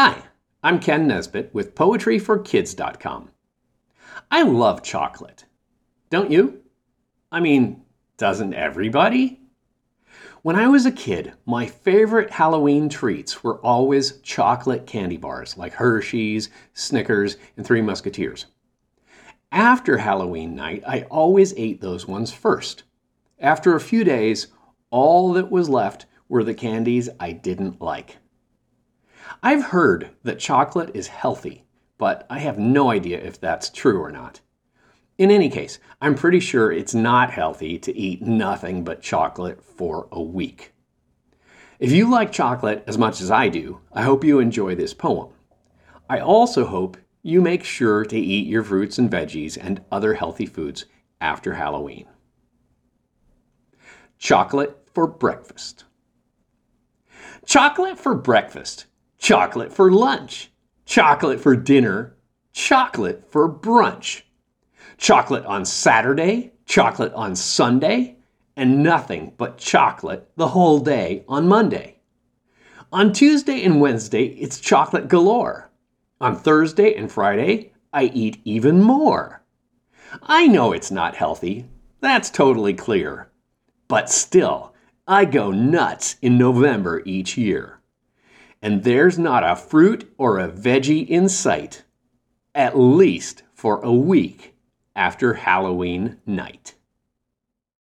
Hi, I'm Kenn Nesbitt with PoetryForKids.com. I love chocolate. Don't you? I mean, doesn't everybody? When I was a kid, my favorite Halloween treats were always chocolate candy bars like Hershey's, Snickers, and Three Musketeers. After Halloween night, I always ate those ones first. After a few days, all that was left were the candies I didn't like. I've heard that chocolate is healthy, but I have no idea if that's true or not. In any case, I'm pretty sure it's not healthy to eat nothing but chocolate for a week. If you like chocolate as much as I do, I hope you enjoy this poem. I also hope you make sure to eat your fruits and veggies and other healthy foods after Halloween. Chocolate for breakfast. Chocolate for breakfast chocolate for lunch, chocolate for dinner, chocolate for brunch, chocolate on Saturday, chocolate on Sunday, and nothing but chocolate the whole day on Monday. On Tuesday and Wednesday, it's chocolate galore. On Thursday and Friday, I eat even more. I know it's not healthy, that's totally clear. But still, I go nuts in November each year and there's not a fruit or a veggie in sight, at least for a week after Halloween night.